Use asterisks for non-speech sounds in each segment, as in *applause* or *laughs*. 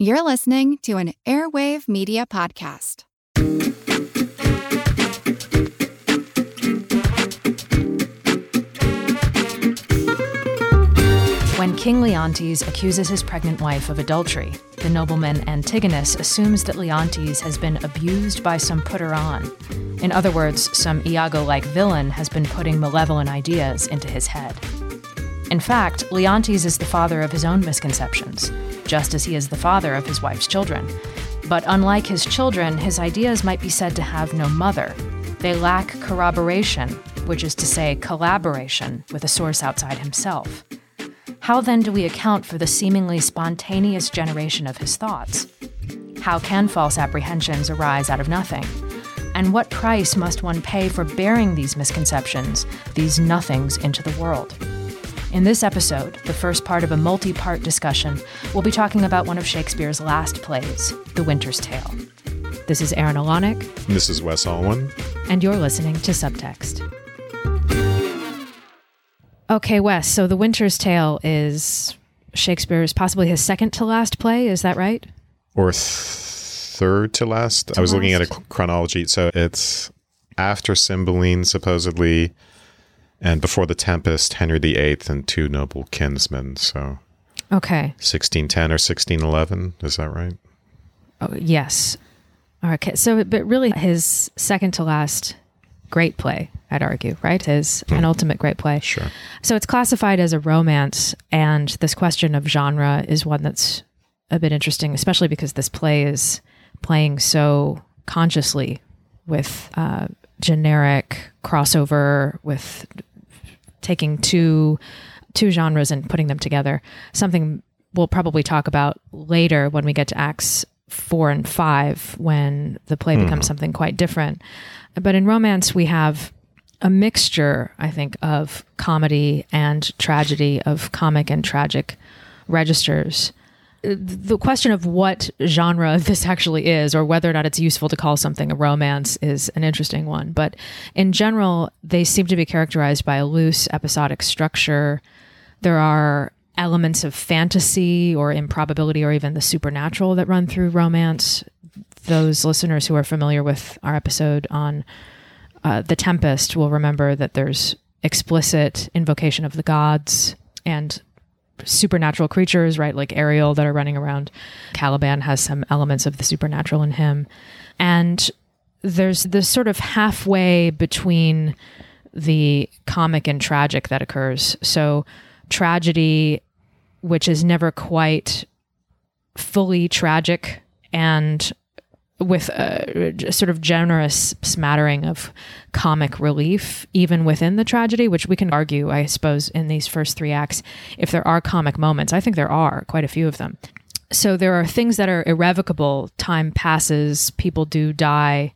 You're listening to an Airwave Media Podcast. When King Leontes accuses his pregnant wife of adultery, the nobleman Antigonus assumes that Leontes has been abused by some putter on. In other words, some Iago like villain has been putting malevolent ideas into his head. In fact, Leontes is the father of his own misconceptions, just as he is the father of his wife's children. But unlike his children, his ideas might be said to have no mother. They lack corroboration, which is to say, collaboration with a source outside himself. How then do we account for the seemingly spontaneous generation of his thoughts? How can false apprehensions arise out of nothing? And what price must one pay for bearing these misconceptions, these nothings, into the world? In this episode, the first part of a multi part discussion, we'll be talking about one of Shakespeare's last plays, The Winter's Tale. This is Erin Alonic. This is Wes Alwan. And you're listening to Subtext. Okay, Wes, so The Winter's Tale is Shakespeare's possibly his second to last play, is that right? Or th- third to last? To I was last? looking at a chronology. So it's after Cymbeline, supposedly, and before the Tempest, Henry VIII and two noble kinsmen. So Okay. 1610 or 1611. Is that right? Oh, yes. Okay. So, but really, his second to last great play, I'd argue, right? His penultimate great play. Sure. So it's classified as a romance, and this question of genre is one that's a bit interesting, especially because this play is playing so consciously with uh, generic crossover, with taking two two genres and putting them together. Something we'll probably talk about later when we get to Acts four and five, when the play becomes hmm. something quite different. But in romance, we have a mixture, I think, of comedy and tragedy, of comic and tragic registers. The question of what genre this actually is, or whether or not it's useful to call something a romance, is an interesting one. But in general, they seem to be characterized by a loose episodic structure. There are elements of fantasy or improbability or even the supernatural that run through romance. Those listeners who are familiar with our episode on uh, The Tempest will remember that there's explicit invocation of the gods and supernatural creatures, right? Like Ariel that are running around. Caliban has some elements of the supernatural in him. And there's this sort of halfway between the comic and tragic that occurs. So, tragedy, which is never quite fully tragic and with a sort of generous smattering of comic relief, even within the tragedy, which we can argue, I suppose, in these first three acts, if there are comic moments. I think there are quite a few of them. So there are things that are irrevocable. Time passes, people do die.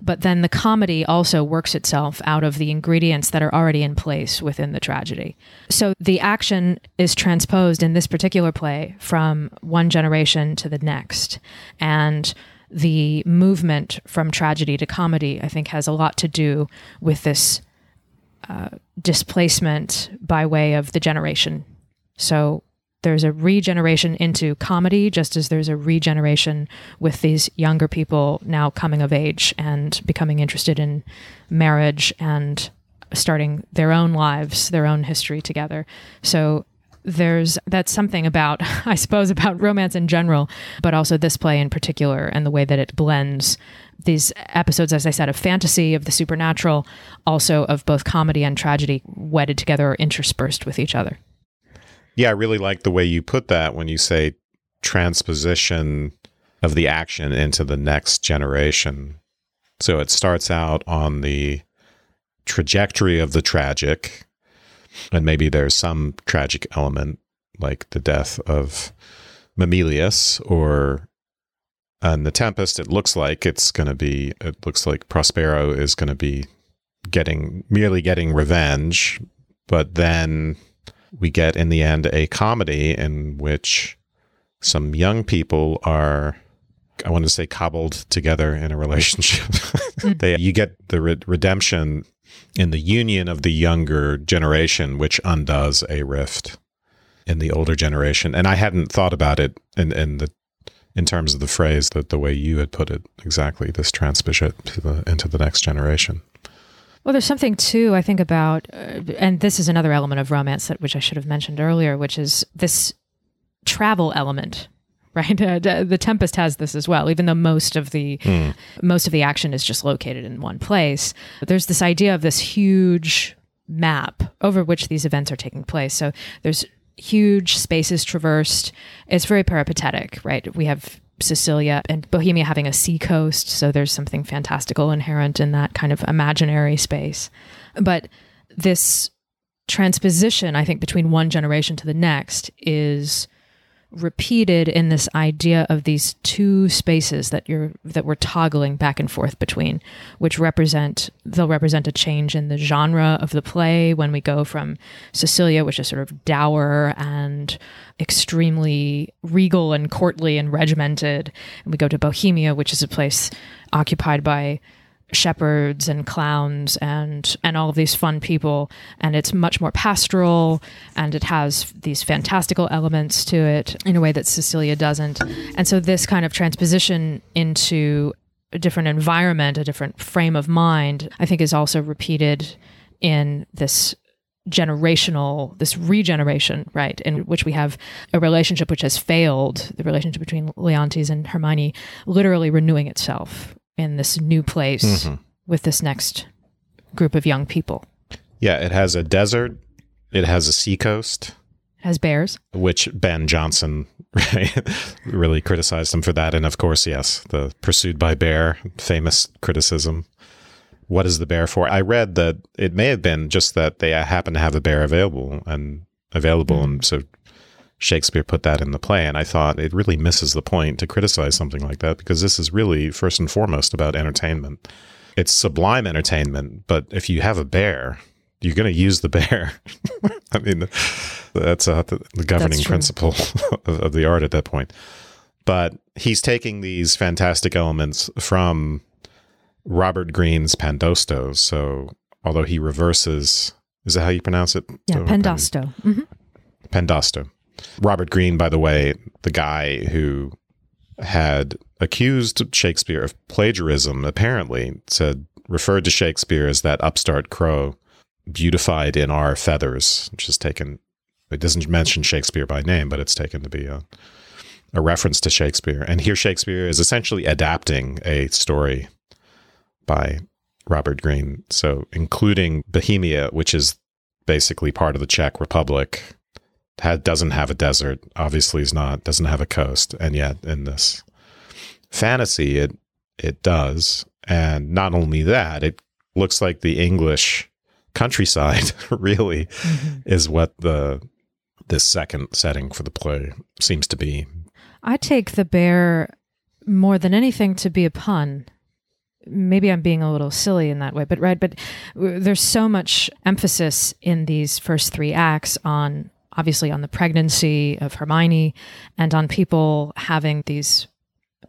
But then the comedy also works itself out of the ingredients that are already in place within the tragedy. So the action is transposed in this particular play from one generation to the next. And the movement from tragedy to comedy, I think, has a lot to do with this uh, displacement by way of the generation. So there's a regeneration into comedy, just as there's a regeneration with these younger people now coming of age and becoming interested in marriage and starting their own lives, their own history together. So there's that's something about *laughs* I suppose about romance in general, but also this play in particular and the way that it blends these episodes, as I said, of fantasy, of the supernatural, also of both comedy and tragedy wedded together or interspersed with each other. Yeah, I really like the way you put that when you say transposition of the action into the next generation. So it starts out on the trajectory of the tragic, and maybe there's some tragic element like the death of Mamillius or And the Tempest, it looks like it's going to be, it looks like Prospero is going to be getting, merely getting revenge. But then we get in the end a comedy in which some young people are I want to say cobbled together in a relationship. *laughs* Hmm. they, you get the re- redemption in the union of the younger generation, which undoes a rift in the older generation. And I hadn't thought about it in, in the in terms of the phrase that the way you had put it exactly this transmission to the into the next generation. Well, there's something too I think about, uh, and this is another element of romance that which I should have mentioned earlier, which is this travel element right? *laughs* Uh, the Tempest has this as well, even though most of the mm. most of the action is just located in one place. There's this idea of this huge map over which these events are taking place. So there's huge spaces traversed. It's very peripatetic, right? We have Sicilia and Bohemia having a sea coast, so there's something fantastical inherent in that kind of imaginary space. But this transposition, I think, between one generation to the next is repeated in this idea of these two spaces that you're that we're toggling back and forth between which represent they'll represent a change in the genre of the play. When we go from Sicilia which is sort of dour and extremely regal and courtly and regimented and we go to Bohemia which is a place occupied by shepherds and clowns and and all of these fun people. And it's much more pastoral and it has these fantastical elements to it in a way that Sicilia doesn't. And so this kind of transposition into a different environment a different frame of mind I think is also repeated in this generational this regeneration right in which we have a relationship which has failed the relationship between leontes and hermione literally renewing itself in this new place mm-hmm. with this next group of young people. Yeah, it has a desert, it has a seacoast. Has bears. Which Ben Jonson *laughs* really criticized him for that. And of course, yes, the pursued by bear, famous criticism. What is the bear for? I read that it may have been just that they happen to have a bear available and available, mm-hmm. and so Shakespeare put that in the play. And I thought it really misses the point to criticize something like that because this is really first and foremost about entertainment. It's sublime entertainment, but if you have a bear, you're going to use the bear. *laughs* I mean, that's uh, the, the, governing that's principle *laughs* of, of the art at that point. But he's taking these fantastic elements from Robert Greene's Pandosto. So although he reverses, is that how you pronounce it? Yeah, so, Pandosto. mm-hmm. Pandosto. Robert Greene, by the way, the guy who had accused Shakespeare of plagiarism, apparently said, referred to Shakespeare as that upstart crow, beautified in our feathers, which is taken, it doesn't mention Shakespeare by name, but it's taken to be a, a reference to Shakespeare. And here Shakespeare is essentially adapting a story by Robert Greene. So, including Bohemia, which is basically part of the Czech Republic, doesn't have a desert, obviously is not, doesn't have a coast. And yet in this fantasy, it, it does. And not only that, it looks like the English countryside *laughs* really mm-hmm. is what the, this second setting for the play seems to be. I take the bear more than anything to be a pun maybe I'm being a little silly in that way, but right, but there's so much emphasis in these first three acts on obviously on the pregnancy of Hermione and on people having these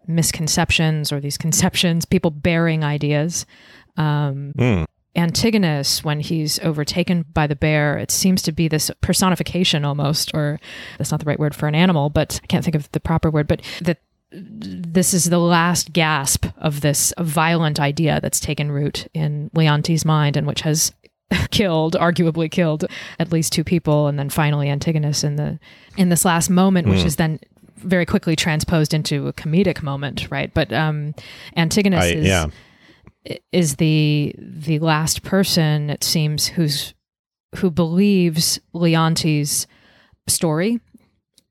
misconceptions or these conceptions, people bearing ideas. Um, mm. Antigonus, when he's overtaken by the bear, it seems to be this personification almost, or that's not the right word for an animal, but I can't think of the proper word, but that this is the last gasp of this violent idea that's taken root in Leontes' mind and which has *laughs* killed, arguably killed at least two people, and then finally Antigonus in the in this last moment, mm. which hmm. is then very quickly transposed into a comedic moment, right? But um, Antigonus I, is yeah. is the the last person it seems who's who believes Leontes' story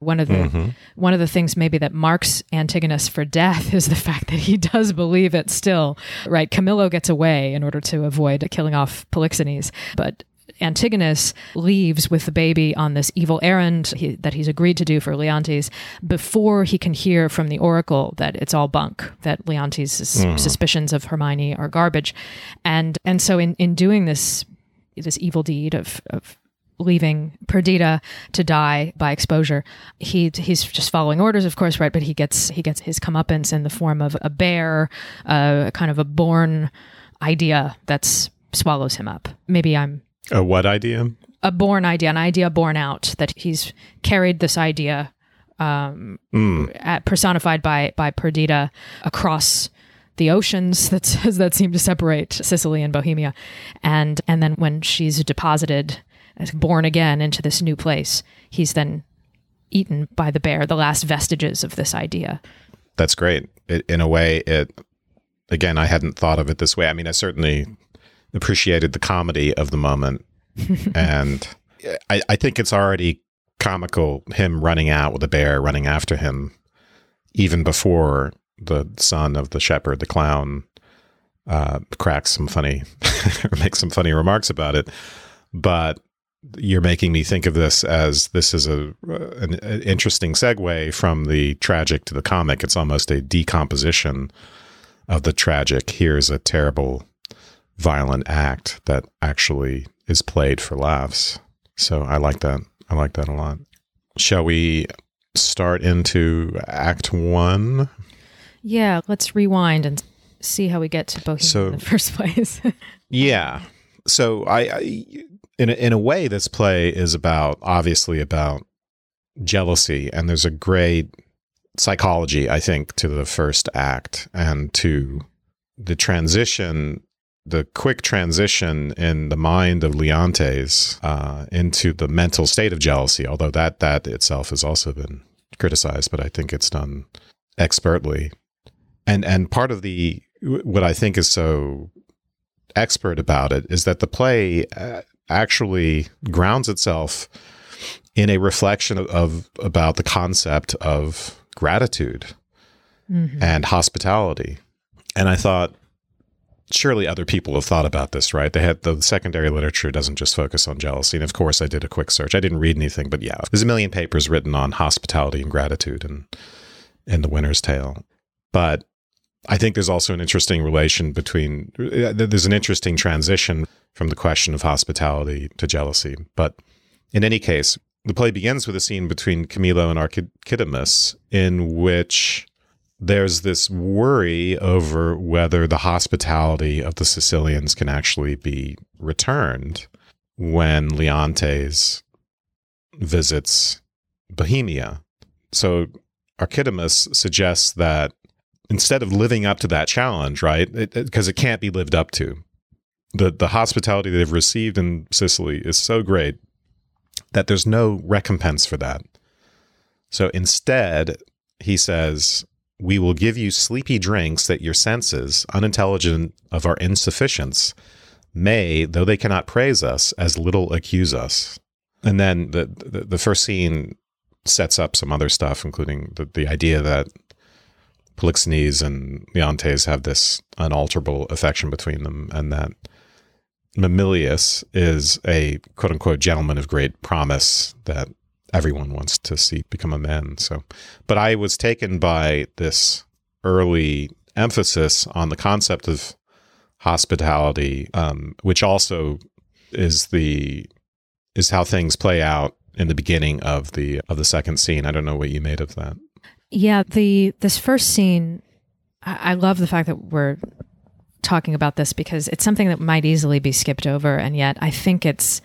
one of the mm-hmm. one of the things maybe that marks Antigonus for death *laughs* is the fact that he does believe it still. Right, Camillo gets away in order to avoid killing off Polixenes, but Antigonus leaves with the baby on this evil errand he, that he's agreed to do for Leontes before he can hear from the oracle that it's all bunk, that Leontes' mm. suspicions of Hermione are garbage. And and so in, in doing this this evil deed of, of leaving Perdita to die by exposure. He he's just following orders, of course, right? But he gets he gets his comeuppance in the form of a bear, uh, kind of a born idea that swallows him up. Maybe I'm a what idea? A born idea, an idea born out that he's carried this idea, um, mm. at, personified by by Perdita across the oceans that *laughs* that seem to separate Sicily and Bohemia, and and then when she's deposited born again into this new place, he's then eaten by the bear, the last vestiges of this idea. That's great. It, in a way, it, again, I hadn't thought of it this way. I mean, I certainly appreciated the comedy of the moment. *laughs* and I, I think it's already comical him running out with a bear running after him, even before the son of the shepherd, the clown, uh, cracks some funny *laughs* makes some funny remarks about it. But you're making me think of this as this is a uh, an, an, interesting segue from the tragic to the comic. It's almost a decomposition of the tragic. Here's a terrible, violent act that actually is played for laughs. So I like that. I like that a lot. Shall we start into Act One? Yeah, let's rewind and see how we get to Bohemia so, in the *laughs* first place. yeah. So I, I in a, in a way, this play is about obviously about jealousy, and there's a great psychology, I think, to the first act and to the transition, the quick transition in the mind of Leontes uh, into the mental state of jealousy. Although that that itself has also been criticized, but I think it's done expertly. And and part of the what I think is so expert about it is that the play uh, actually grounds itself in a reflection of, of about the concept of gratitude mm-hmm. and hospitality. And I thought, surely other people have thought about this, right? They had the secondary literature doesn't just focus on jealousy. And of course, I did a quick search. I didn't read anything, but yeah, there's a million papers written on hospitality and gratitude and in the Winter's Tale. But I think there's also an interesting relation between, uh, there's an interesting transition from the question of hospitality to jealousy. But in any case, the play begins with a scene between Camillo and Archidamus in which there's this worry over whether the hospitality of the Sicilians can actually be returned when Leontes visits Bohemia. So Archidamus suggests that instead of living up to that challenge, right? Because it, it, it, can't be lived up to. The the hospitality they've received in Sicily is so great that there's no recompense for that. So instead, he says, "We will give you sleepy drinks that your senses, unintelligent of our insufficience, may, though they cannot praise us, as little accuse us." And then the the, the first scene sets up some other stuff, including the, the idea that Polixenes and Leontes have this unalterable affection between them, and that Mamillius is a quote unquote gentleman of great promise that everyone wants to see become a man. So, but I was taken by this early emphasis on the concept of hospitality, um, which also is the is how things play out in the beginning of the of the second scene. I don't know what you made of that. Yeah, the this first scene, I, I love the fact that we're talking about this because it's something that might easily be skipped over, and yet I think it's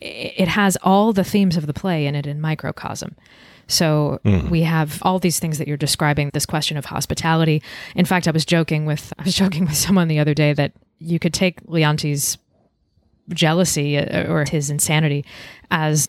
it has all the themes of the play in it in microcosm. So mm. we have all these things that you're describing. This question of hospitality. In fact, I was joking with I was *laughs* joking with someone the other day that you could take Leontes' jealousy uh, or his insanity as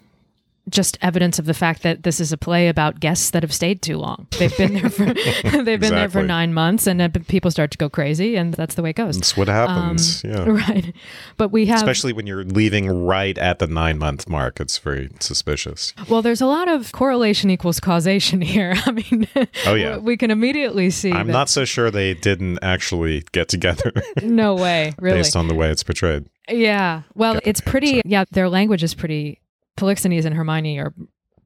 just evidence of the fact that this is a play about guests that have stayed too long. They've been there for *laughs* they've been exactly. there for nine months, and people start to go crazy, and that's the way it goes. That's what happens. Um, yeah, *laughs* right. But we have, especially when you're leaving right at the nine month mark, it's very suspicious. Well, there's a lot of correlation equals causation *laughs* here. I mean, oh yeah, we can immediately see. I'm that, not so sure they didn't actually get together. no way, really, based on the way it's portrayed. Yeah. Well, it's pretty. Yeah, their language is pretty. Polixenes and Hermione are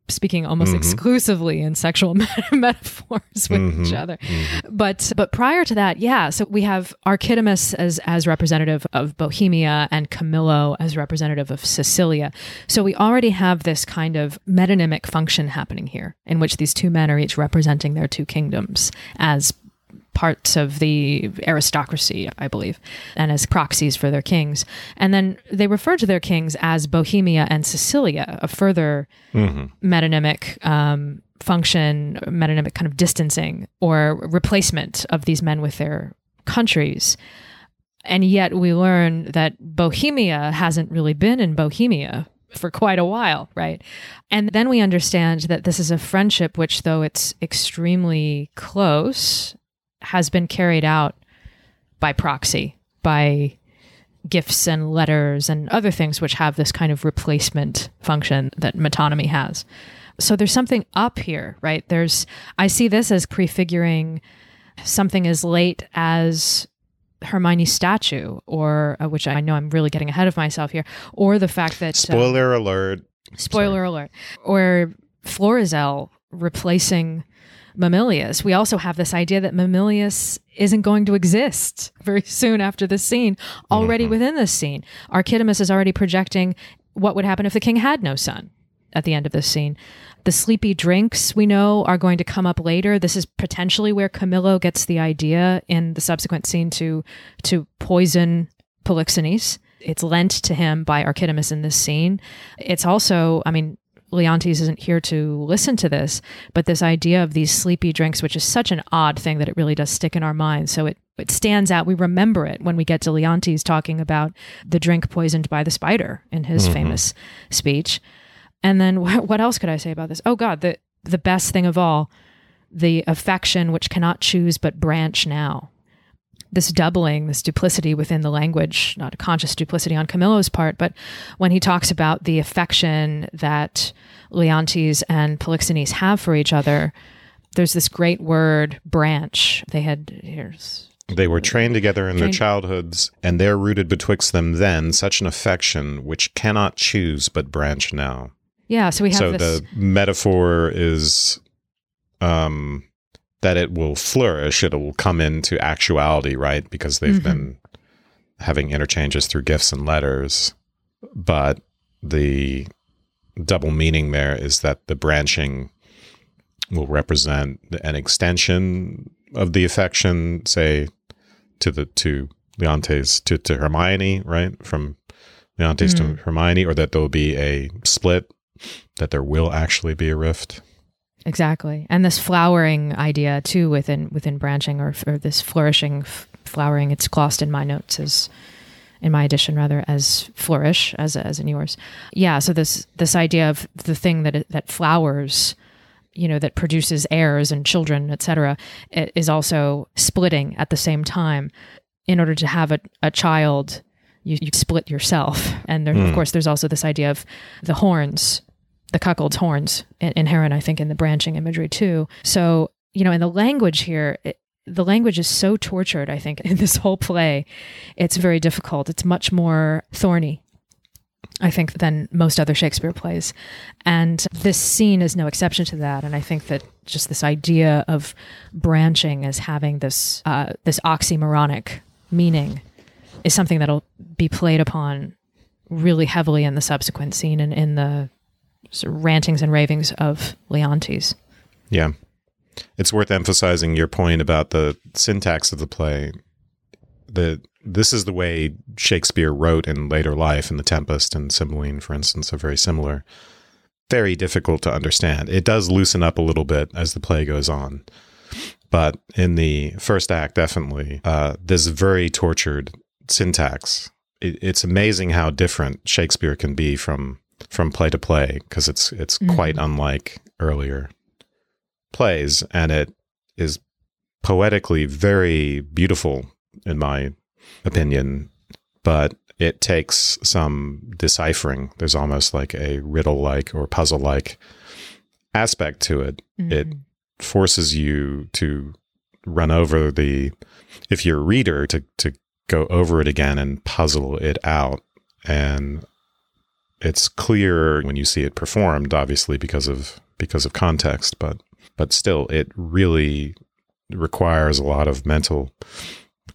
speaking almost Mhm. exclusively in sexual *laughs* metaphors with each Mhm. other. Mhm. But but prior to that, yeah. So we have Archidamus as as representative of Bohemia and Camillo as representative of Sicilia. So we already have this kind of metonymic function happening here, in which these two men are each representing their two kingdoms as parts of the aristocracy, I believe, and as proxies for their kings. And then they refer to their kings as Bohemia and Sicilia, a further Mhm. metonymic um, function, metonymic kind of distancing or replacement of these men with their countries. And yet we learn that Bohemia hasn't really been in Bohemia for quite a while, right? And then we understand that this is a friendship which, though it's extremely close, has been carried out by proxy, by gifts and letters and other things which have this kind of replacement function that metonymy has. So there's something up here, right? There's I see this as prefiguring something as late as Hermione's statue, or uh, which I know I'm really getting ahead of myself here, or the fact that uh, Spoiler alert. spoiler alert, or Florizel replacing Mamillius. We also have this idea that Mamillius isn't going to exist *laughs* very soon after this scene. Already mm-hmm. within this scene, Archidamus is already projecting what would happen if the king had no son at the end of this scene. The sleepy drinks we know are going to come up later. This is potentially where Camillo gets the idea in the subsequent scene to to poison Polixenes. It's lent to him by Archidamus in this scene. It's also, I mean, Leontes isn't here to listen to this, but this idea of these sleepy drinks, which is such an odd thing that it really does stick in our minds. So it, it stands out. We remember it when we get to Leontes talking about the drink poisoned by the spider in his mm-hmm. famous speech. And then *laughs* wh- what else could I say about this? Oh God, the the best thing of all, the affection which cannot choose but branch now. This doubling, this duplicity within the language, not a conscious duplicity on Camillo's part, but when he talks about the affection that Leontes and Polixenes have for each other, there's this great word, branch. They had here's They were trained together in their childhoods, and there rooted betwixt them then such an affection which cannot choose but branch now. yeah. So we have So this. the metaphor is um, that it will flourish, it will come into actuality, right? Because they've Mhm. been having interchanges through gifts and letters. But the double meaning there is that the branching will represent an extension of the affection, say, to the to Leontes to, to Hermione, right? From Leontes to Hermione, or that there'll be a split, that there will actually be a rift. Exactly, and this flowering idea too within within branching or, or this flourishing, f- flowering. It's glossed in my notes as in my edition rather as flourish as as in yours. Yeah, so this this idea of the thing that that flowers, you know, that produces heirs and children, etc., is also splitting at the same time. In order to have a, a child, you, you split yourself, and there, of Hmm. course, there's also this idea of the horns the cuckold's horns inherent, I think, in the branching imagery too. So, you know, in the language here, it, the language is so tortured, I think, *laughs* in this whole play. It's very difficult. It's much more thorny, I think, than most other Shakespeare plays. And this scene is no exception to that. And I think that just this idea of branching as having this uh, this oxymoronic meaning is something that'll be played upon really heavily in the subsequent scene and in the rantings and ravings of Leontes. Yeah. It's worth emphasizing your point about the syntax of the play. The this is the way Shakespeare wrote in later life, in The Tempest and Cymbeline, for instance, are very similar. Very difficult to understand. It does loosen up a little bit as the play goes on, but in the first act, definitely, uh, this very tortured syntax. It, it's amazing how different Shakespeare can be from from play to play because it's it's mm-hmm. quite unlike earlier plays, and it is poetically very beautiful, in my opinion. But it takes some deciphering. There's almost like a riddle like or puzzle like aspect to it. It mm-hmm. forces you to run over the, if you're a reader, to, to go over it again and puzzle it out and it's clear when you see it performed, obviously because of because of context, but but still, it really requires a lot of mental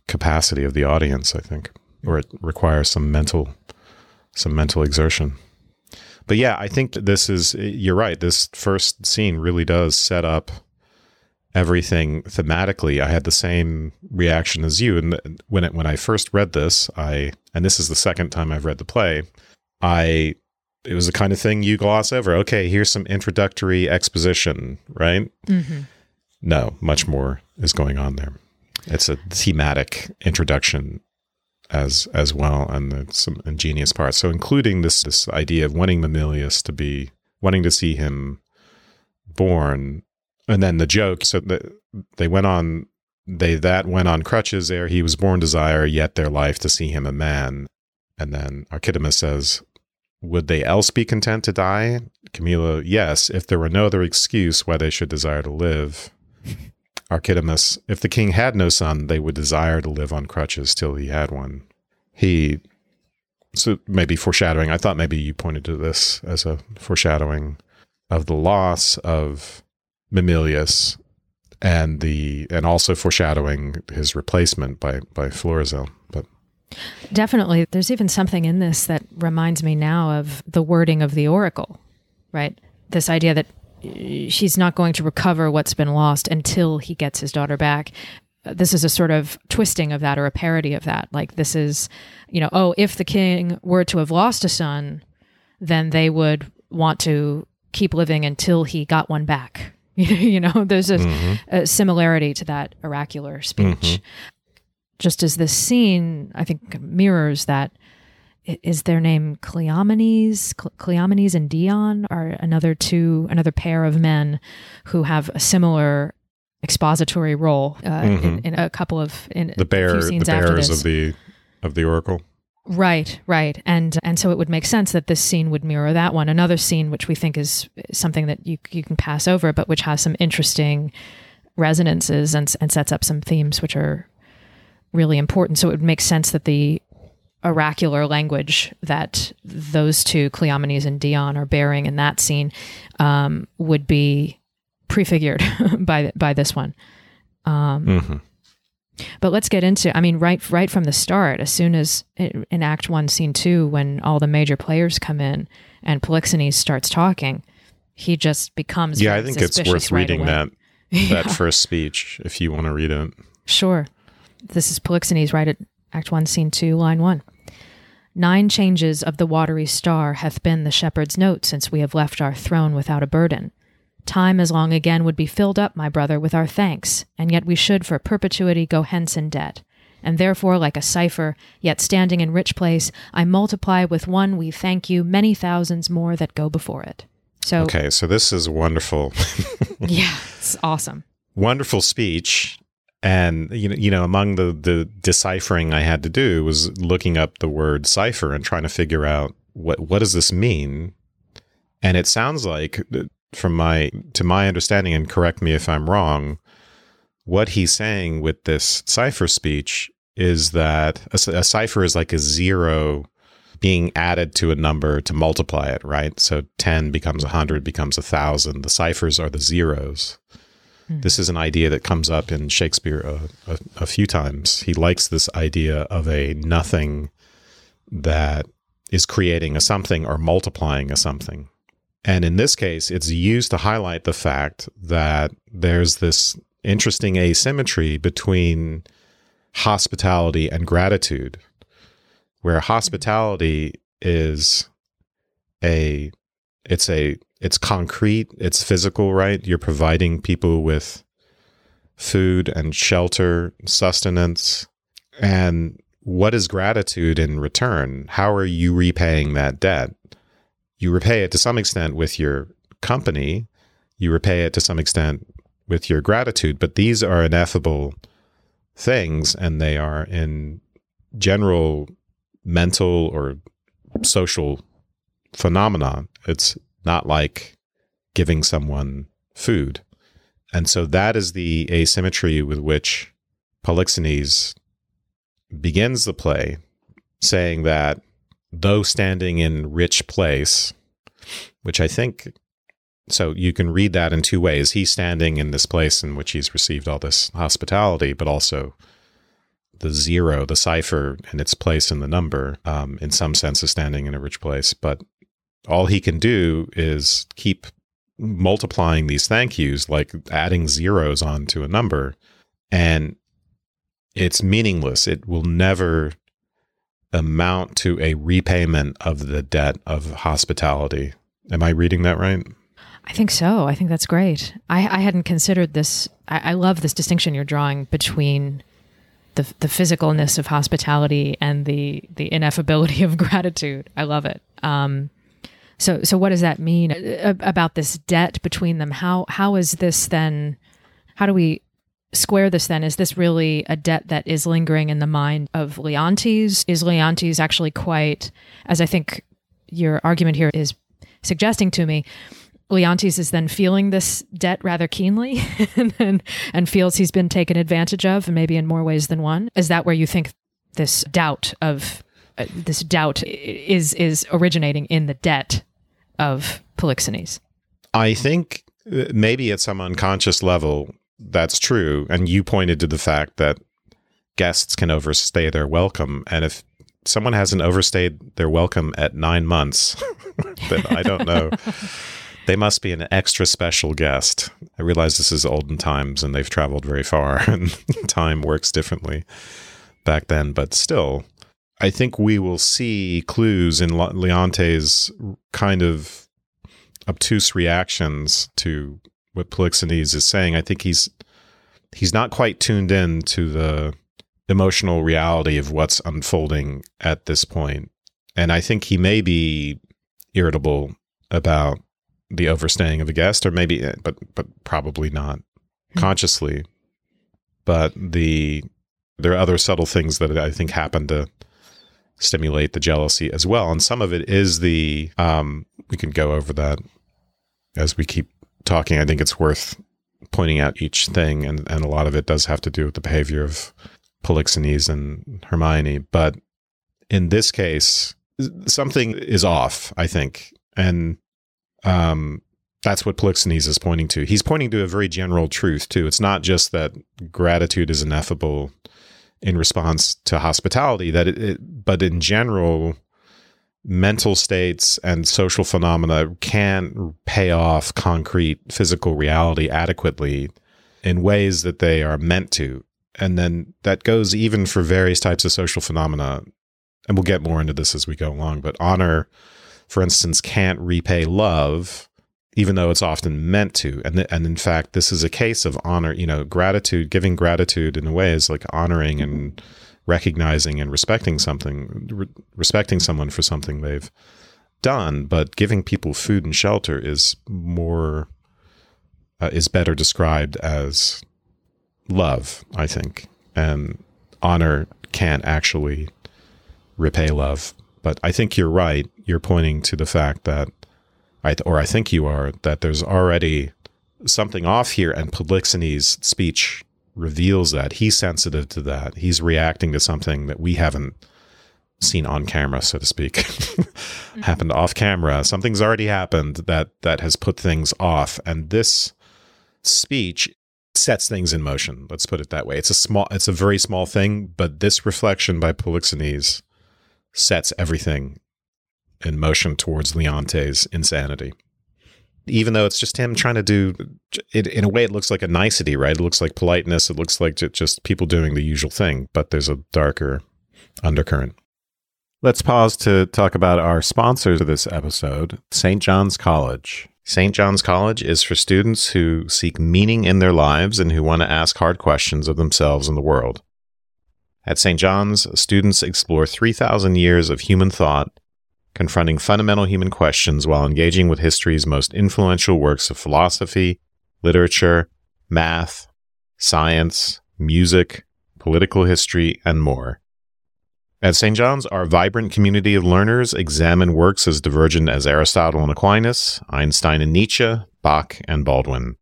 capacity of the audience. I think, or it requires some mental some mental exertion. But yeah, I think this is you're right. This first scene really does set up everything thematically. I had the same reaction as you, and when it when I first read this, I and this is the second time I've read the play. I it was the kind of thing you gloss over. Okay, here's some introductory exposition, right? Mm-hmm. No, much more is going on there. It's a thematic introduction as as well, and some ingenious parts. So, including this this idea of wanting Mamillius to be wanting to see him born, and then the joke. So that they went on they that went on crutches ere he was born desire, yet their life to see him a man. And then Archidamus says, Would they else be content to die? Camillo, yes, if there were no other excuse why they should desire to live. *laughs* Archidamus, if the king had no son, they would desire to live on crutches till he had one. He, so maybe foreshadowing, I thought maybe you pointed to this as a foreshadowing of the loss of Mamillius and the and also foreshadowing his replacement by by Florizel. Definitely, there's even something in this that reminds me now of the wording of the oracle, right? This idea that she's not going to recover what's been lost until he gets his daughter back. This is a sort of twisting of that or a parody of that. Like, this is, you know, oh, if the king were to have lost a son, then they would want to keep living until he got one back. *laughs* you know, there's a, mm-hmm. a, similarity to that oracular speech. Mm-hmm. Just as this scene, I think, mirrors that is their name Cleomenes? Cleomenes and Dion are another two, another pair of men who have a similar expository role uh, mm-hmm. in, in, a couple of in the bear, the bearers of the of the oracle. Right, right, and and so it would make sense that this scene would mirror that one. Another scene which we think is something that you you can pass over, but which has some interesting resonances and and sets up some themes which are really important. So it would make sense that the oracular language that those two, Cleomenes and Dion, are bearing in that scene um, would be prefigured *laughs* by by this one. Um, mm-hmm. But let's get into. I mean, right right from the start, as soon as in Act One, Scene Two, when all the major players come in and Polixenes starts talking, he just becomes. Yeah, I think it's worth right reading away. that *laughs* that yeah. first speech if you want to read it. Sure, this is Polixenes right at Act One, Scene Two, Line One. Nine changes of the watery star hath been the shepherd's note since we have left our throne without a burden. Time as long again would be filled up, my brother, with our thanks, and yet we should for perpetuity go hence in debt. And therefore, like a cipher, yet standing in rich place, I multiply with one we thank you many thousands more that go before it. So Okay, so this is wonderful. *laughs* *laughs* yeah, it's awesome. Wonderful speech and you know you know among the the deciphering i had to do was looking up the word cipher and trying to figure out what what does this mean? And it sounds like from my to my understanding and correct me if i'm wrong what he's saying with this cipher speech is that a, a cipher is like a zero being added to a number to multiply it right? So 10 becomes 100 becomes a 1000 the ciphers are the zeros Hmm. This is an idea that comes up in Shakespeare a, a, a few times. He likes this idea of a nothing that is creating a something or multiplying a something. And in this case, it's used to highlight the fact that there's this interesting asymmetry between hospitality and gratitude, where hospitality is a it's a it's concrete, it's physical, right? You're providing people with food and shelter, sustenance. And what is gratitude in return? How are you repaying that debt? You repay it to some extent with your company, you repay it to some extent with your gratitude, but these are ineffable things and they are in general mental or social phenomenon. It's not like giving someone food. And so that is the asymmetry with which Polixenes begins the play, saying that though standing in rich place, which I think so you can read that in two ways. He's standing in this place in which he's received all this hospitality, but also the zero, the cipher, and its place in the number, um, in some sense, is standing in a rich place. But all he can do is keep multiplying these thank yous, like adding zeros onto a number, and it's meaningless. It will never amount to a repayment of the debt of hospitality. Am I reading that right? I think so. I think that's great. I, I hadn't considered this. I, I, love this distinction you're drawing between the the physicalness of hospitality and the the ineffability of gratitude. I love it. Um, so so what does that mean about this debt between them? How how is this then? How do we square this then? Is this really a debt that is lingering in the mind of Leontes? Is Leontes actually quite, as I think your argument here is suggesting to me, Leontes is then feeling this debt rather keenly *laughs* and, and feels he's been taken advantage of, maybe in more ways than one. Is that where you think this doubt of uh, this doubt is is originating in the debt of Polixenes? I think maybe at some unconscious level that's true, and you pointed to the fact that guests can overstay their welcome, and if someone hasn't overstayed their welcome at nine months, *laughs* then I don't know. They must be an extra special guest. I realize this is olden times and they've traveled very far *laughs* and time works differently back then, but still, I think we will see clues in Leontes' kind of obtuse reactions to what Polixenes is saying. I think he's he's not quite tuned in to the emotional reality of what's unfolding at this point. And I think he may be irritable about the overstaying of a guest, or maybe, eh, but but probably not hmm. consciously. But the there are other subtle things that I think happen to stimulate the jealousy as well, and some of it is the um, we can go over that as we keep talking. I think it's worth pointing out each thing, and and a lot of it does have to do with the behavior of Polixenes and Hermione, but in this case, something is off. I think, and um, that's what Polixenes is pointing to. He's pointing to a very general truth too. It's not just that gratitude is ineffable in response to hospitality, that it, it, but in general, mental states and social phenomena can pay off concrete physical reality adequately in ways that they are meant to. And then that goes even for various types of social phenomena. And we'll get more into this as we go along, but honor for instance, can't repay love, even though it's often meant to. And, th- and in fact, this is a case of honor, you know, gratitude, giving gratitude in a way is like honoring and recognizing and respecting something, re- respecting someone for something they've done. But giving people food and shelter is more, uh, is better described as love, I think. And honor can't actually repay love but I think you're right. You're pointing to the fact that, I, or I think you are, that there's already something off here, and Polixenes' speech reveals that. He's sensitive to that. He's reacting to something that we haven't seen on camera, so to speak. *laughs* mm-hmm. Happened off camera. Something's already happened that that has put things off, and this speech sets things in motion. Let's put it that way. It's a small, it's a very small thing, but this reflection by Polixenes sets everything in motion towards Leontes' insanity. Even though it's just him trying to do it in a way, it looks like a nicety, right? It looks like politeness. It looks like just people doing the usual thing, but there's a darker undercurrent. Let's pause to talk about our sponsors of this episode, St. John's College. St. John's College is for students who seek meaning in their lives and who want to ask hard questions of themselves and the world. At St. John's, students explore 3,000 years of human thought, confronting fundamental human questions while engaging with history's most influential works of philosophy, literature, math, science, music, political history, and more. At St. John's, our vibrant community of learners examine works as divergent as Aristotle and Aquinas, Einstein and Nietzsche, Bach and Baldwin.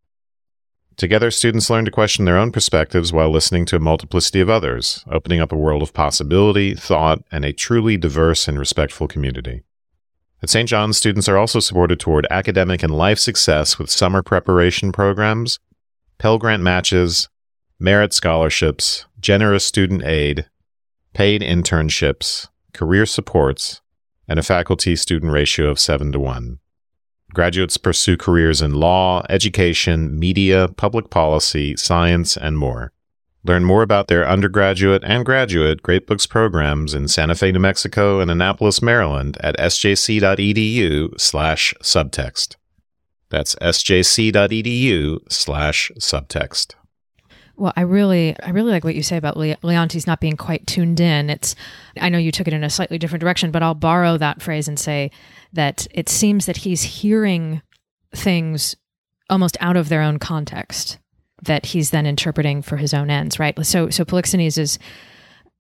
Together, students learn to question their own perspectives while listening to a multiplicity of others, opening up a world of possibility, thought, and a truly diverse and respectful community. At St. John's, students are also supported toward academic and life success with summer preparation programs, Pell Grant matches, merit scholarships, generous student aid, paid internships, career supports, and a faculty student ratio of 7 to 1. Graduates pursue careers in law, education, media, public policy, science, and more. Learn more about their undergraduate and graduate Great Books programs in Santa Fe, New Mexico, and Annapolis, Maryland at sjc.edu slash subtext. That's sjc.edu slash subtext. Well, I really, I really like what you say about Le- Leontes not being quite tuned in. It's, I know you took it in a slightly different direction, but I'll borrow that phrase and say that it seems that he's hearing things almost out of their own context that he's then interpreting for his own ends, right? So, so Polixenes is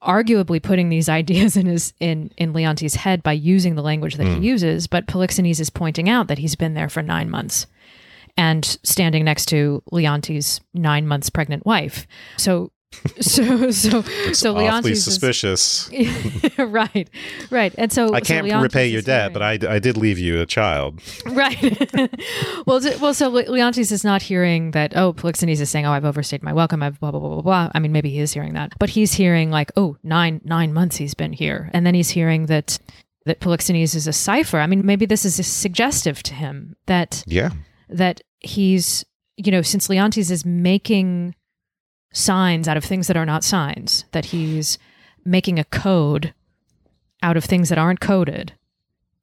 arguably putting these *laughs* ideas in his in in Leontes' head by using the language that mm. he uses, but Polixenes is pointing out that he's been there for nine months and standing next to Leontes' nine months pregnant wife. So *laughs* so so so Leontes suspicious. Is, *laughs* right, right, and so I can't so repay your debt, but I, I did leave you a child. Right. well, *laughs* well, so Leontes is not hearing that. Oh, Polixenes is saying, "Oh, I've overstayed my welcome." I've blah blah blah blah blah. I mean, maybe he is hearing that, but he's hearing like, "Oh, nine nine months he's been here," and then he's hearing that that Polixenes is a cipher. I mean, maybe this is suggestive to him that yeah that he's you know since Leontes is making signs out of things that are not signs, that he's making a code out of things that aren't coded.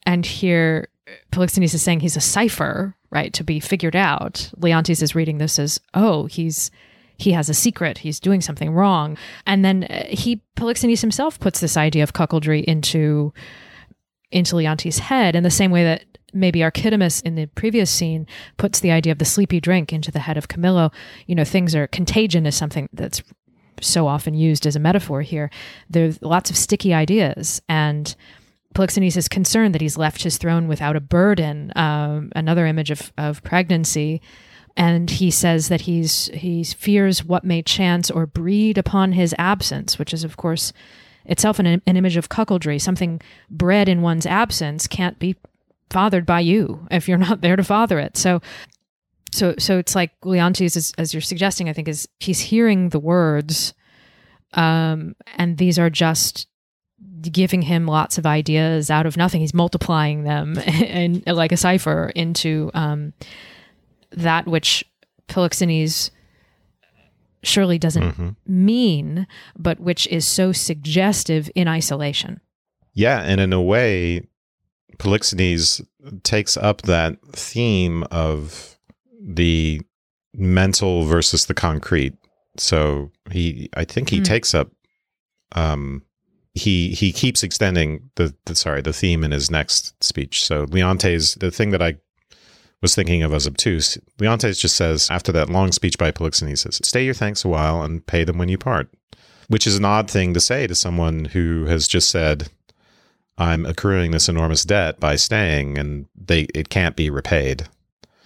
And here, Polixenes is saying he's a cipher, right, to be figured out. Leontes is reading this as, oh, he's he has a secret. He's doing something wrong. And then uh, he Polixenes himself puts this idea of cuckoldry into into Leontes' head in the same way that maybe Archidamus in the previous scene puts the idea of the sleepy drink into the head of Camillo. You know, things are contagion is something that's so often used as a metaphor here. There's lots of sticky ideas, and Polixenes is concerned that he's left his throne without a burden. Um, another image of, of pregnancy. And he says that he's he fears what may chance or breed upon his absence, which is, of course, itself an, an image of cuckoldry. Something bred in one's absence can't be fathered by you if you're not there to father it. So so so it's like Leontes as, as you're suggesting, I think is he's hearing the words um and these are just giving him lots of ideas out of nothing. He's multiplying them *laughs* and like a cipher into um that which Polixenes surely doesn't mm-hmm. mean, but which is so suggestive in isolation. Yeah, and in a way, Polixenes takes up that theme of the mental versus the concrete. So he, I think he mm. takes up, um, he he keeps extending the, the sorry the theme in his next speech. So Leontes, the thing that I was thinking of as obtuse, Leontes just says after that long speech by Polixenes, says, "Stay your thanks a while and pay them when you part," which is an odd thing to say to someone who has just said, I'm accruing this enormous debt by staying and they it can't be repaid.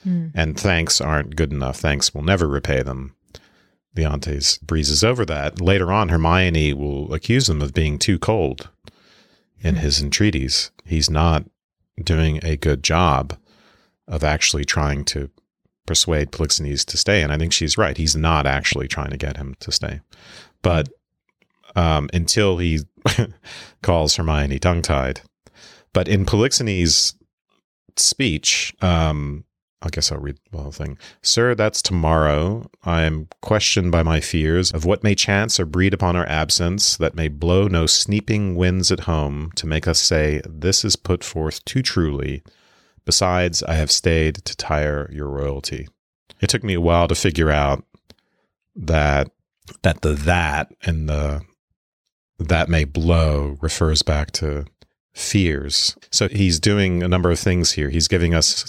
Mm. And thanks aren't good enough. Thanks will never repay them. Leontes breezes over that. Later on, Hermione will accuse him of being too cold in mm. his entreaties. He's not doing a good job of actually trying to persuade Polixenes to stay. And I think she's right. He's not actually trying to get him to stay. But um, until he *laughs* calls Hermione tongue tied. But in Polixenes' speech, um, I guess I'll read the whole thing. Sir, that's tomorrow. I am questioned by my fears of what may chance or breed upon our absence that may blow no sneaping winds at home to make us say, This is put forth too truly. Besides, I have stayed to tire your royalty. It took me a while to figure out that that the that and the that may blow refers back to fears. So he's doing a number of things here. He's giving us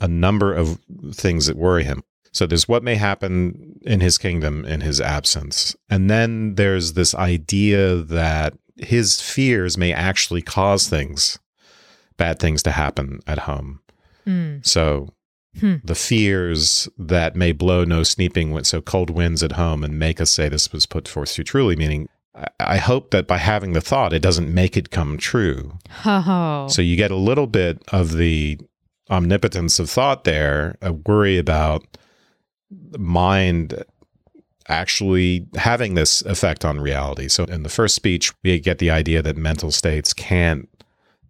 a number of things that worry him. So there's what may happen in his kingdom in his absence. And then there's this idea that his fears may actually cause things, bad things to happen at home. Mm. So Hmm. the fears that may blow no sneaping wind, so cold winds at home and make us say this was put forth too truly, meaning I- hope that by having the thought, it doesn't make it come true. Oh. So you get a little bit of the omnipotence of thought there, a worry about the mind actually having this effect on reality. So in the first speech, we get the idea that mental states can't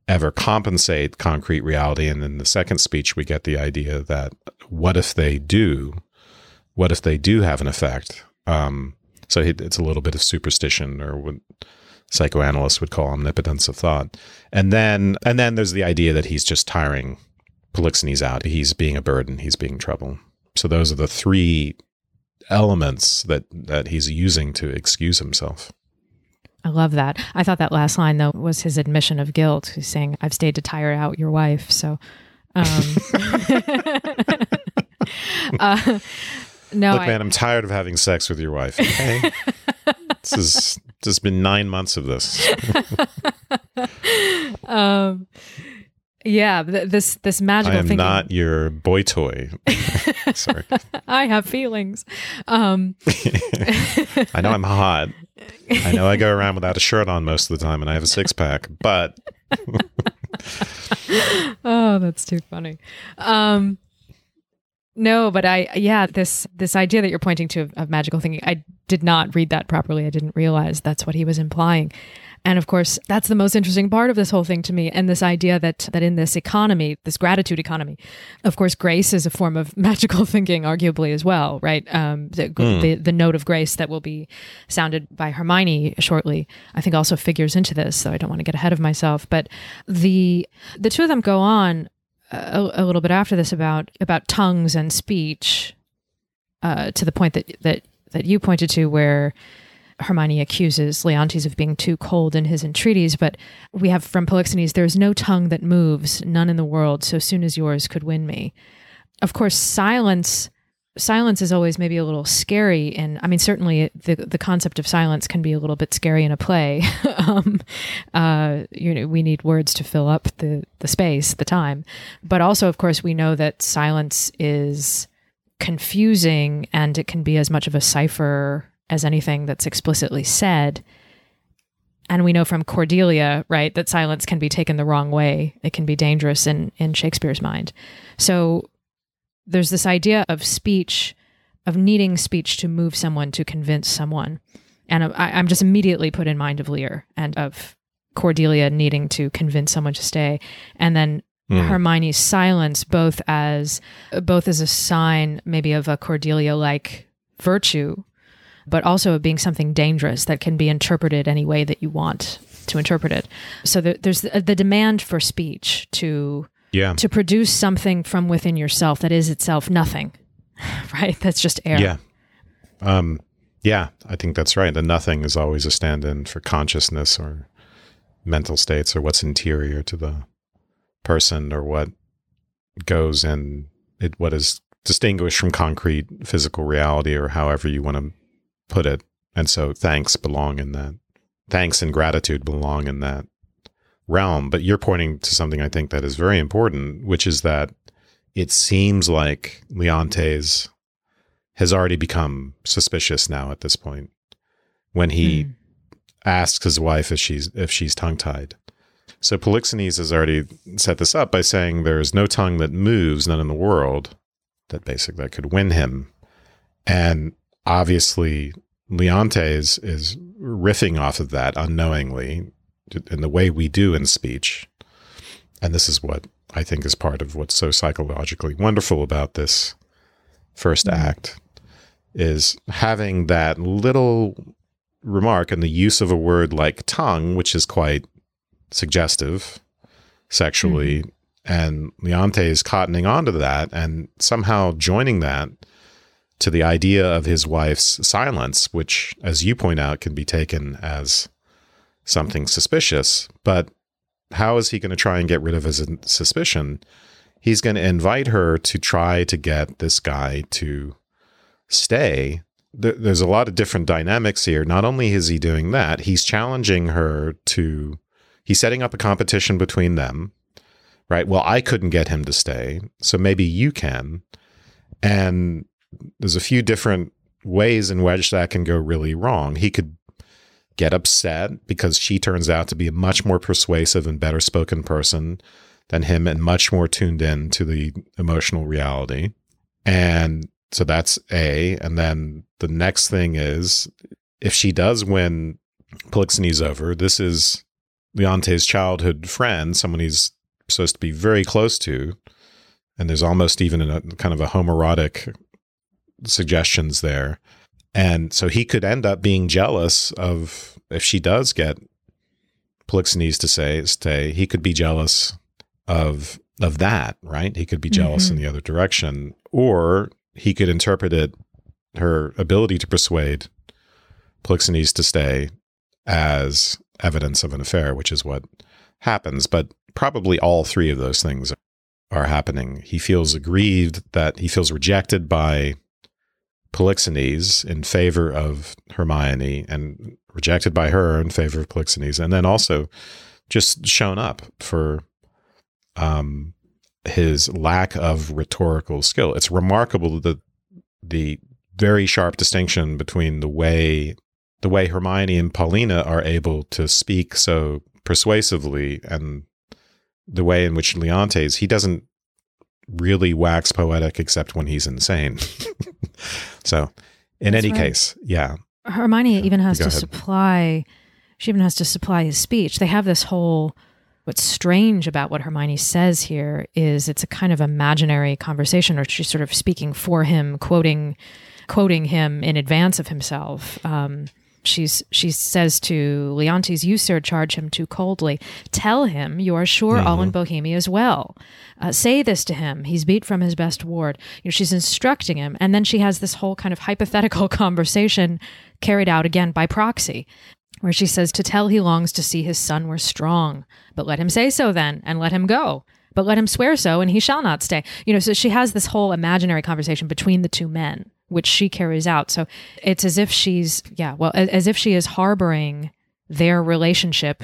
ever compensate concrete reality. And in the second speech, we get the idea that what if they do? What if they do have an effect? Um, so it- it's a little bit of superstition or what psychoanalysts would call omnipotence of thought. And then and then there's the idea that he's just tiring Polixenes out. He's being a burden, he's being trouble. So those are the three elements that that he's using to excuse himself. I love that. I thought that last line though was his admission of guilt. He's saying, "I've stayed to tire out your wife." So, um, *laughs* *laughs* *laughs* uh, no, Look, I- man, I'm tired of having sex with your wife. Okay? *laughs* this is this has been nine months of this. *laughs* um, yeah, th- this this magical thing. I am thinking. not your boy toy. *laughs* Sorry. I have feelings. Um, I know I'm hot. I know I go around without a shirt on most of the time and I have a six pack, but oh, that's too funny. Um, no, but I yeah this this idea that you're pointing to of, of magical thinking, I did not read that properly. I didn't realize that's what he was implying. And of course, that's the most interesting part of this whole thing to me. And this idea that that in this economy, this gratitude economy, of course, grace is a form of *laughs* magical thinking, arguably as well, right? Um, the, the the note of grace that will be sounded by Hermione shortly, I think, also figures into this. So I don't want to get ahead of myself, but the the two of them go on a, a little bit after this about about tongues and speech, uh, to the point that that that you pointed to, where Hermione accuses Leontes of being too cold in his entreaties. But we have from Polixenes, there is no tongue that moves, none in the world, so soon as yours could win me. Of course, silence. Silence is always maybe a little scary, and I mean, certainly the the concept of silence can be a little bit scary in a play. *laughs* um, uh, you know, we need words to fill up the the space, the time, but also, of course, we know that silence is confusing, and it can be as much of a cipher as anything that's explicitly said. And we know from Cordelia, right, that silence can be taken the wrong way. It can be dangerous in, in Shakespeare's mind. So there's this idea of speech, of needing speech to move someone, to convince someone. And I, I'm just immediately put in mind of Lear and of Cordelia needing to convince someone to stay. And then Mm. Hermione's silence, both as both as a sign maybe of a Cordelia like virtue, but also of being something dangerous that can be interpreted any way that you want to interpret it. So the, there's the, the demand for speech to yeah. to produce something from within yourself that is itself nothing, *laughs* right? That's just air. Yeah. Um, yeah, I think that's right. The nothing is always a stand in for consciousness or mental states or what's interior to the person or what goes in it, what is distinguished from concrete physical reality or however you want to put it. And so thanks belong in that. Thanks and gratitude belong in that realm. But you're pointing to something I think that is very important, which is that it seems like Leontes has already become suspicious now at this point when he Hmm. asks his wife if she's if she's tongue tied. So Polixenes has already set this up by saying there is no tongue that moves, none in the world, that basic that could win him. And obviously Leontes is riffing off of that unknowingly in the way we do in speech. And this is what I think is part of what's so psychologically wonderful about this first mm-hmm. act is having that little remark and the use of a word like tongue, which is quite suggestive sexually. Mm-hmm. And Leontes cottoning onto that and somehow joining that to the idea of his wife's silence, which, as you point out, can be taken as something suspicious. But how is he going to try and get rid of his suspicion? He's going to invite her to try to get this guy to stay. There's a lot of different dynamics here. Not only is he doing that, he's challenging her to, he's setting up a competition between them right? Well, I couldn't get him to stay, so maybe you can. And there's a few different ways in which that can go really wrong. He could get upset because she turns out to be a much more persuasive and better spoken person than him and much more tuned in to the emotional reality. And so that's A. And then the next thing is if she does win Polixenes over, this is Leontes' childhood friend, someone he's supposed to be very close to. And there's almost even a kind of a homoerotic suggestions there. And so he could end up being jealous of if she does get Polixenes to say stay, he could be jealous of of that, right? He could be jealous Mm-hmm. in the other direction. Or he could interpret it her ability to persuade Polixenes to stay as evidence of an affair, which is what happens. But probably all three of those things are happening. He feels aggrieved that he feels rejected by Polixenes in favor of Hermione and rejected by her in favor of Polixenes, and then also just shown up for um, his lack of rhetorical skill. It's remarkable that the very sharp distinction between the way the way Hermione and Paulina are able to speak so persuasively and the way in which Leontes he doesn't really wax poetic except when he's insane. *laughs* so in That's any right. case, yeah. Hermione even has to ahead. supply she even has to supply his speech. They have this whole what's strange about what Hermione says here is it's a kind of imaginary conversation or she's sort of speaking for him, quoting quoting him in advance of himself. Um, she's she says to Leontes, "You sir charge him too coldly. Tell him you are sure all in Bohemia is well. Uh, say this to him. He's beat from his best ward." You know, she's instructing him, and then she has this whole kind of hypothetical *laughs* conversation carried out again by proxy. Where she says to tell he longs to see his son were strong, but let him say so then, and let him go. But let him swear so, and he shall not stay. You know, so she has this whole imaginary conversation between the two men, which she carries out. So it's as if she's, yeah, well, as, as if she is harboring their relationship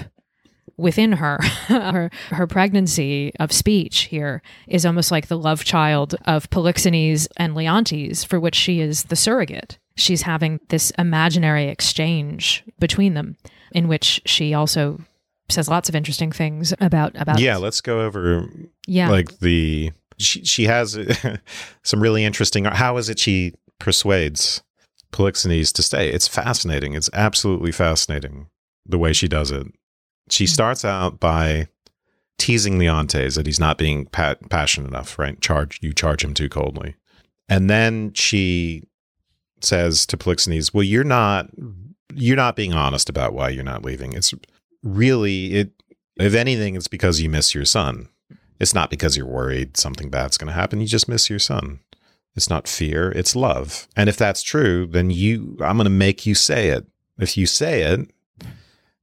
within her. *laughs* her. Her pregnancy of speech here is almost like the love child of Polixenes and Leontes, for which she is the surrogate. She's having this imaginary exchange between them, in which she also says lots of interesting things about about Yeah, let's go over yeah like the she she has *laughs* some really interesting how is it she persuades Polixenes to stay? It's fascinating. It's absolutely fascinating the way she does it. She hmm. starts out by teasing Leontes that he's not being pa- passionate enough, right? Charge you charge him too coldly. And then she says to Polixenes, "Well, you're not you're not being honest about why you're not leaving. It's really it if anything it's because you miss your son. It's not because you're worried something bad's going to happen. You just miss your son. It's not fear, it's love. And if that's true, then you I'm going to make you say it. If you say it,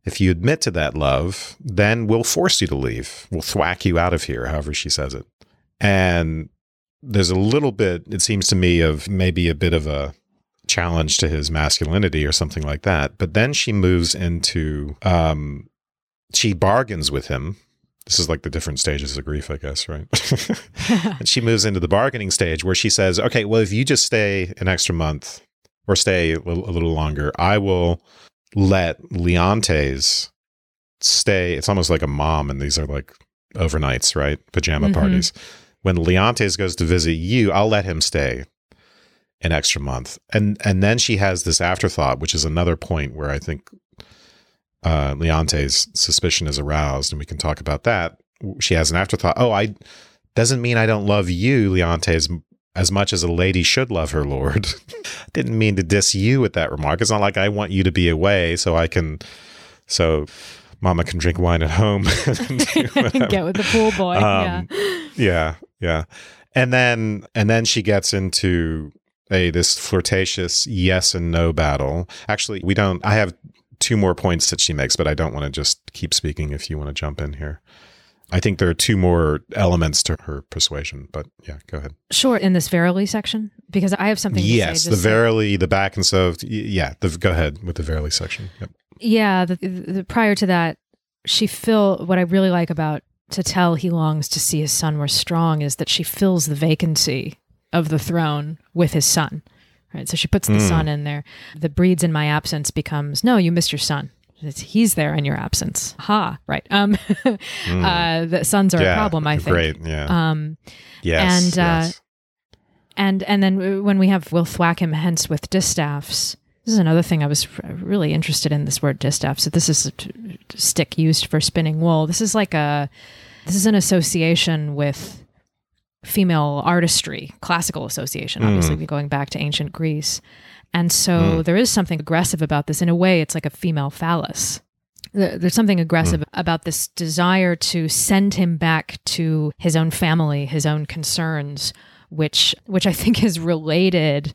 if you admit to that love, then we'll force you to leave. We'll thwack you out of here, however she says it. And there's a little bit, it seems to me, of maybe a bit of a challenge to his masculinity or something like that. But then she moves into, um, she bargains with him. This is like the different stages of grief, I guess, right? *laughs* and she moves into the bargaining stage where she says, okay, well, if you just stay an extra month or stay a little, a little longer, I will let Leontes stay. It's almost like a mom, and these are like overnights, right? Pajama Mhm. parties. When Leontes goes to visit you, I'll let him stay an extra month. And and then she has this afterthought, which is another point where I think uh, Leontes' suspicion is aroused, and we can talk about that. She has an afterthought. Oh, I doesn't mean I don't love you, Leontes, as much as a lady should love her lord. *laughs* Didn't mean to diss you with that remark. It's not like I want you to be away so I can, so Mama can drink wine at home. and do whatever. get with the pool boy. Um, yeah. yeah, yeah. And then and then she gets into a this flirtatious yes and no battle. Actually, we don't I have two more points that she makes, but I don't want to just keep speaking if you want to jump in here. I think there are two more elements to her persuasion, but yeah, go ahead. Sure, in this Verily section, because I have something. Yes, to say, the verily, the back and so yeah, the, go ahead with the verily section. Yep. Yeah, the, the, prior to that, she fill what I really like about to tell he longs to see his son were strong is that she fills the vacancy of the throne with his son. Right. So she puts the Mm. son in there. The breeds in my absence becomes no, you missed your son. It's, he's there in your absence. Ha. Right. Um, *laughs* uh, the sons are a problem, I think. Mm. Great. Yeah. Um, yes. and, uh, and and then when we have we'll thwack him hence with distaffs. This is another thing I was really interested in this word distaff. So this is a t- stick used for spinning wool. This is like a this is an association with female artistry, classical association, obviously mm. going back to ancient Greece. And so mm. there is something aggressive about this. In a way, it's like a female phallus. There's something aggressive mm. about this desire to send him back to his own family, his own concerns, which which I think is related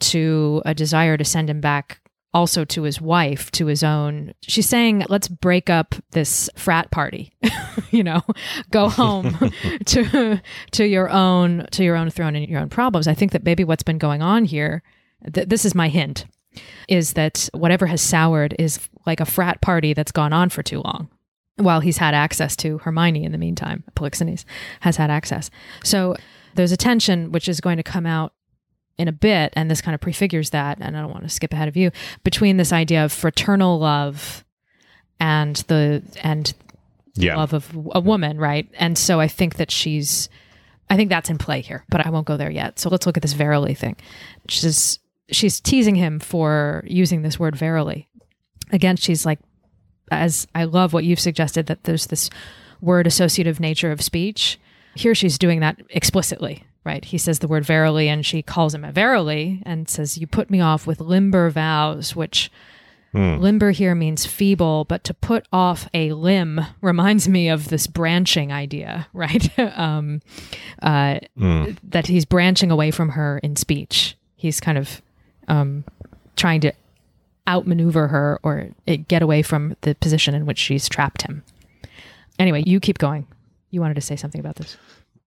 to a desire to send him back also to his wife, to his own. She's saying, let's break up this frat party. *laughs* you know, go *laughs* home to to your own to your own throne and your own problems. I think that maybe what's been going on here, th- this is my hint, is that whatever has soured is like a frat party that's gone on for too long. While he's had access to Hermione in the meantime, Polixenes has had access. So there's a tension which is going to come out in a bit, and this kind of prefigures that. And I don't want to skip ahead of you between this idea of fraternal love and the and yeah. love of a woman, right? And so I think that she's, I think that's in play here, but I won't go there yet. So let's look at this verily thing. She's she's teasing him for using this word verily. Again, she's like, as I love what you've suggested that there's this word associative nature of speech. Here she's doing that explicitly, right? He says the word verily, and she calls him a verily and says, "You put me off with limber vows," which Limber here means feeble, but to put off a limb reminds me of this branching idea, *laughs* right? um, uh, That he's branching away from her in speech. He's kind of um, trying to outmaneuver her or uh, get away from the position in which she's trapped him. Anyway, you keep going. You wanted to say something about this.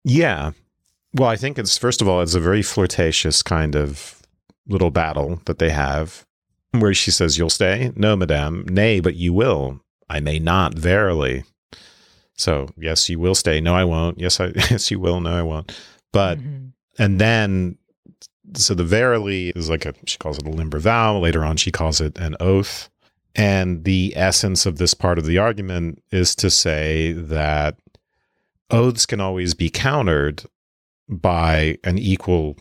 Yeah. Well, I think it's first of all, it's a very flirtatious kind of little battle that they have where she says, You'll stay? No, madame. Nay, but you will. I may not, verily. So, yes, you will stay. No, I won't. Yes, I *laughs* yes, you will. No, I won't. But Mhm. and then so the verily is like a she calls it a limber vow. Later on, she calls it an oath. And the essence of this part of the argument is to say that oaths can always be countered by an equal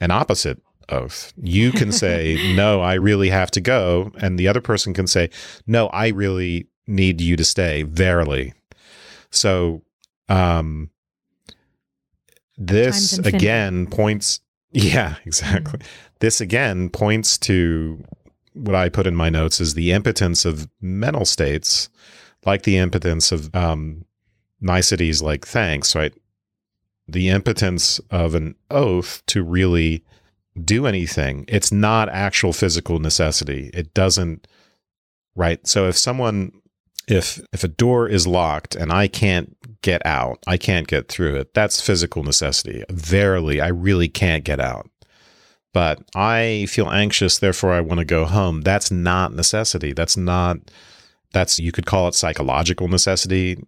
and opposite oath. You can *laughs* say, No, I really have to go. And the other person can say, No, I really need you to stay, verily. So um this again points *laughs* yeah, exactly. This again points to what I put in my notes is the impotence of mental states, like the impotence of um, niceties like thanks, right? The impotence of an oath to really do anything. It's not actual physical necessity. It doesn't, right? So if someone, if if a door is locked and I can't get out, I can't get through it. That's physical necessity. Verily, I really can't get out but I feel anxious, therefore I want to go home. That's not necessity. That's not, that's, you could call it psychological necessity,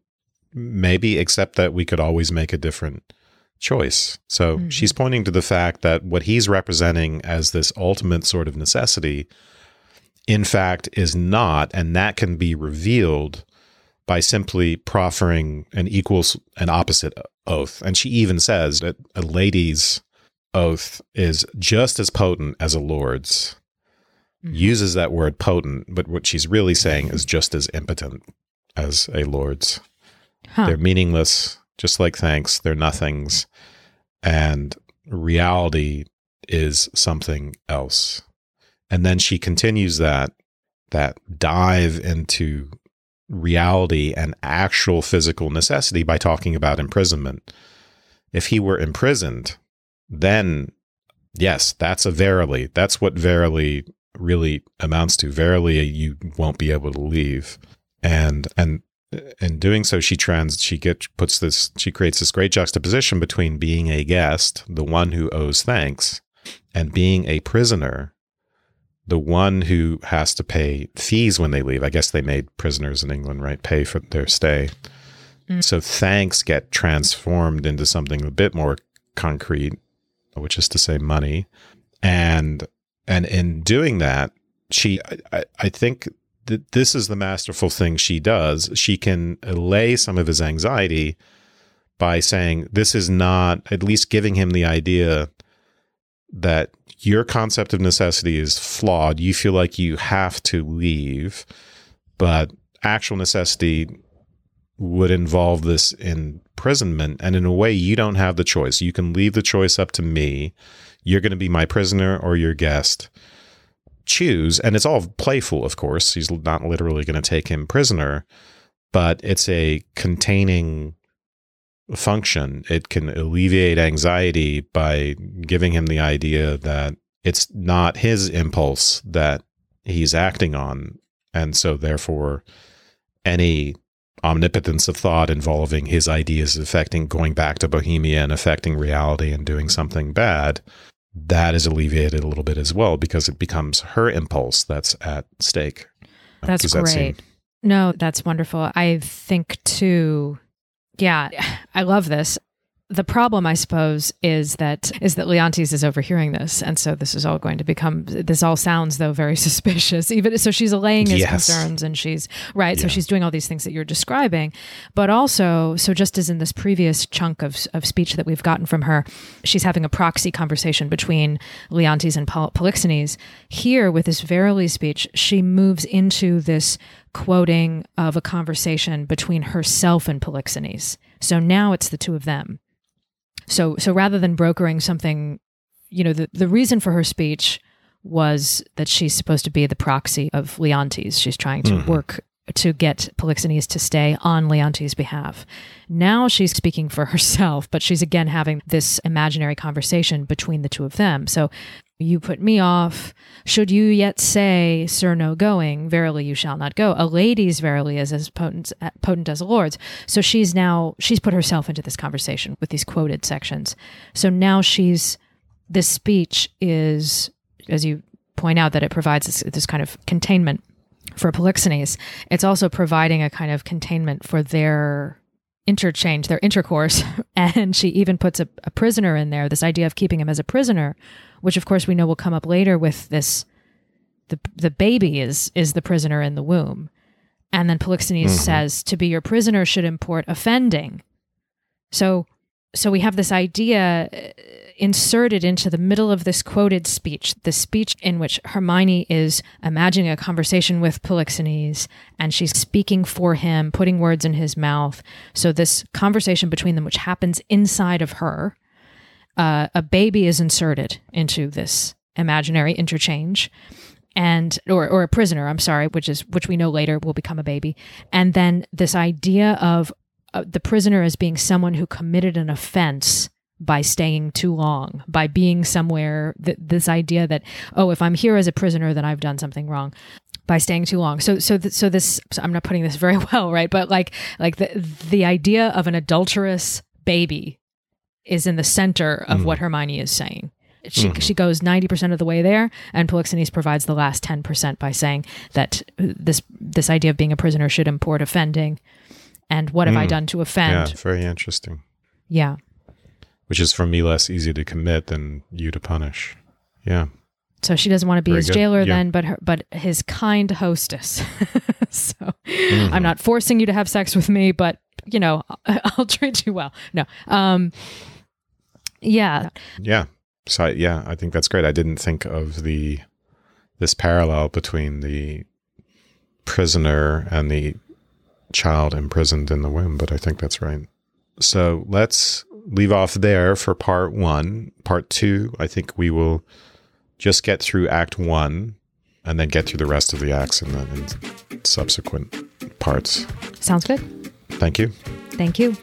maybe, except that we could always make a different choice. So Mhm. she's pointing to the fact that what he's representing as this ultimate sort of necessity, in fact, is not, and that can be revealed by simply proffering an equal and opposite oath. And she even says that a lady's oath is just as potent as a lord's. Mhm. Uses that word potent, but what she's really saying is just as impotent as a lord's. Huh. They're meaningless, just like thanks. They're nothings. And reality is something else. And then she continues that that dive into reality and actual physical necessity by talking about imprisonment. If he were imprisoned, then yes, that's a verily. That's what verily really amounts to. Verily, you won't be able to leave. And and in doing so, she trans she get puts this she creates this great juxtaposition between being a guest, the one who owes thanks, and being a prisoner, the one who has to pay fees when they leave. I guess they made prisoners in England, right, pay for their stay. Mm. So thanks get transformed into something a bit more concrete, which is to say money. And and in doing that, she I, I think this is the masterful thing she does. She can allay some of his anxiety by saying this is not at least giving him the idea that your concept of necessity is flawed. You feel like you have to leave, but actual necessity would involve this imprisonment. And in a way, you don't have the choice. You can leave the choice up to me. You're going to be my prisoner or your guest. Choose. And it's all playful, of course. He's not literally going to take him prisoner, but it's a containing function. It can alleviate anxiety by giving him the idea that it's not his impulse that he's acting on. And so, therefore, any omnipotence of thought involving his ideas affecting going back to Bohemia and affecting reality and doing something bad, that is alleviated a little bit as well because it becomes her impulse that's at stake. That's Does that great. seem- No, that's wonderful. I think too. Yeah, *sighs* I love this. The problem, I suppose, is that is that Leontes is overhearing this, and so this is all going to become. This all sounds though very *laughs* suspicious. Even so, she's allaying his Yes. concerns, and she's right. So she's doing all these things that you're describing, but also, so just as in this previous chunk of of speech that we've gotten from her, she's having a proxy conversation between Leontes and Pol- Polixenes. Here, with this Verily speech, she moves into this quoting of a conversation between herself and Polixenes. So now it's the two of them. So so rather than brokering something, you know, the, the reason for her speech was that she's supposed to be the proxy of Leontes. She's trying to Mhm. work to get Polixenes to stay on Leontes' behalf. Now she's speaking for *laughs* herself, but she's again having this imaginary conversation between the two of them. So you put me off. Should you yet say, Sir, no going? Verily, you shall not go. A lady's verily is as potent, uh, potent as a lord's. So she's now, she's put herself into this conversation with these quoted sections. So now she's, this speech is, as you point out, that it provides this, this kind of containment for Polixenes. It's also providing a kind of containment for their interchange, their intercourse. *laughs* And she even puts a, a prisoner in there, this idea of keeping him as a prisoner, which of course we know will come up later with this the the baby is is the prisoner in the womb. And then Polixenes Mhm. says to be your prisoner should import offending. So so we have this idea uh, inserted into the middle of this quoted speech, the speech in which Hermione is imagining a conversation with Polixenes and she's speaking for him, putting words in his mouth. So this conversation between them, which happens inside of her, uh, a baby is inserted into this imaginary interchange and or, or a prisoner i'm sorry which is which we know later will become a baby and then this idea of uh, the prisoner as being someone who committed an offense by staying too long by being somewhere th- this idea that oh if i'm here as a prisoner then i've done something wrong by staying too long. So so th- so this so i'm not putting this very *laughs* well right? But like like the the idea of an adulterous baby is in the center of what hermione is saying. She, she goes 90% of the way there and polixenes provides the last 10% by saying that uh, this this idea of being a prisoner should import offending and what have i Mm. done to Yeah, offend very interesting. yeah Which is for me less easy to commit than you to punish. Yeah. So she doesn't want to be Very his good. jailer Yeah. then, but her, but his kind hostess. *laughs* so Mm-hmm. I'm not forcing you to have sex with me, but you know I'll, *laughs* I'll treat you well. No, um, yeah, Yeah. So I- yeah, I think that's great. I didn't think of the this parallel between the prisoner and the child imprisoned in the womb, but I think that's right. So let's leave off there for part one. Part two, I think we will just get through Act One, and then get through the rest of the acts in the in subsequent parts. sounds good. Thank you. Thank you.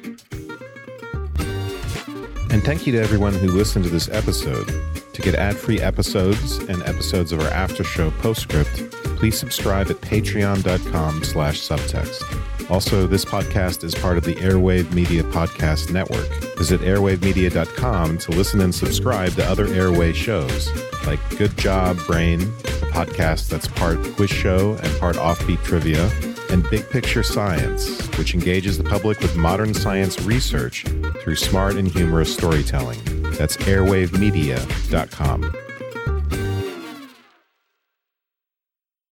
And thank you to everyone who listened to this episode. To get ad-free episodes and episodes of our after show postscript, please subscribe at patreon.com slash subtext. Also, this podcast is part of the Airwave Media Podcast Network. Visit airwavemedia.com to listen and subscribe to other Airwave shows, like Good Job Brain, a podcast that's part quiz show and part offbeat trivia, and Big Picture Science, which engages the public with modern science research through smart and humorous storytelling. That's airwavemedia.com.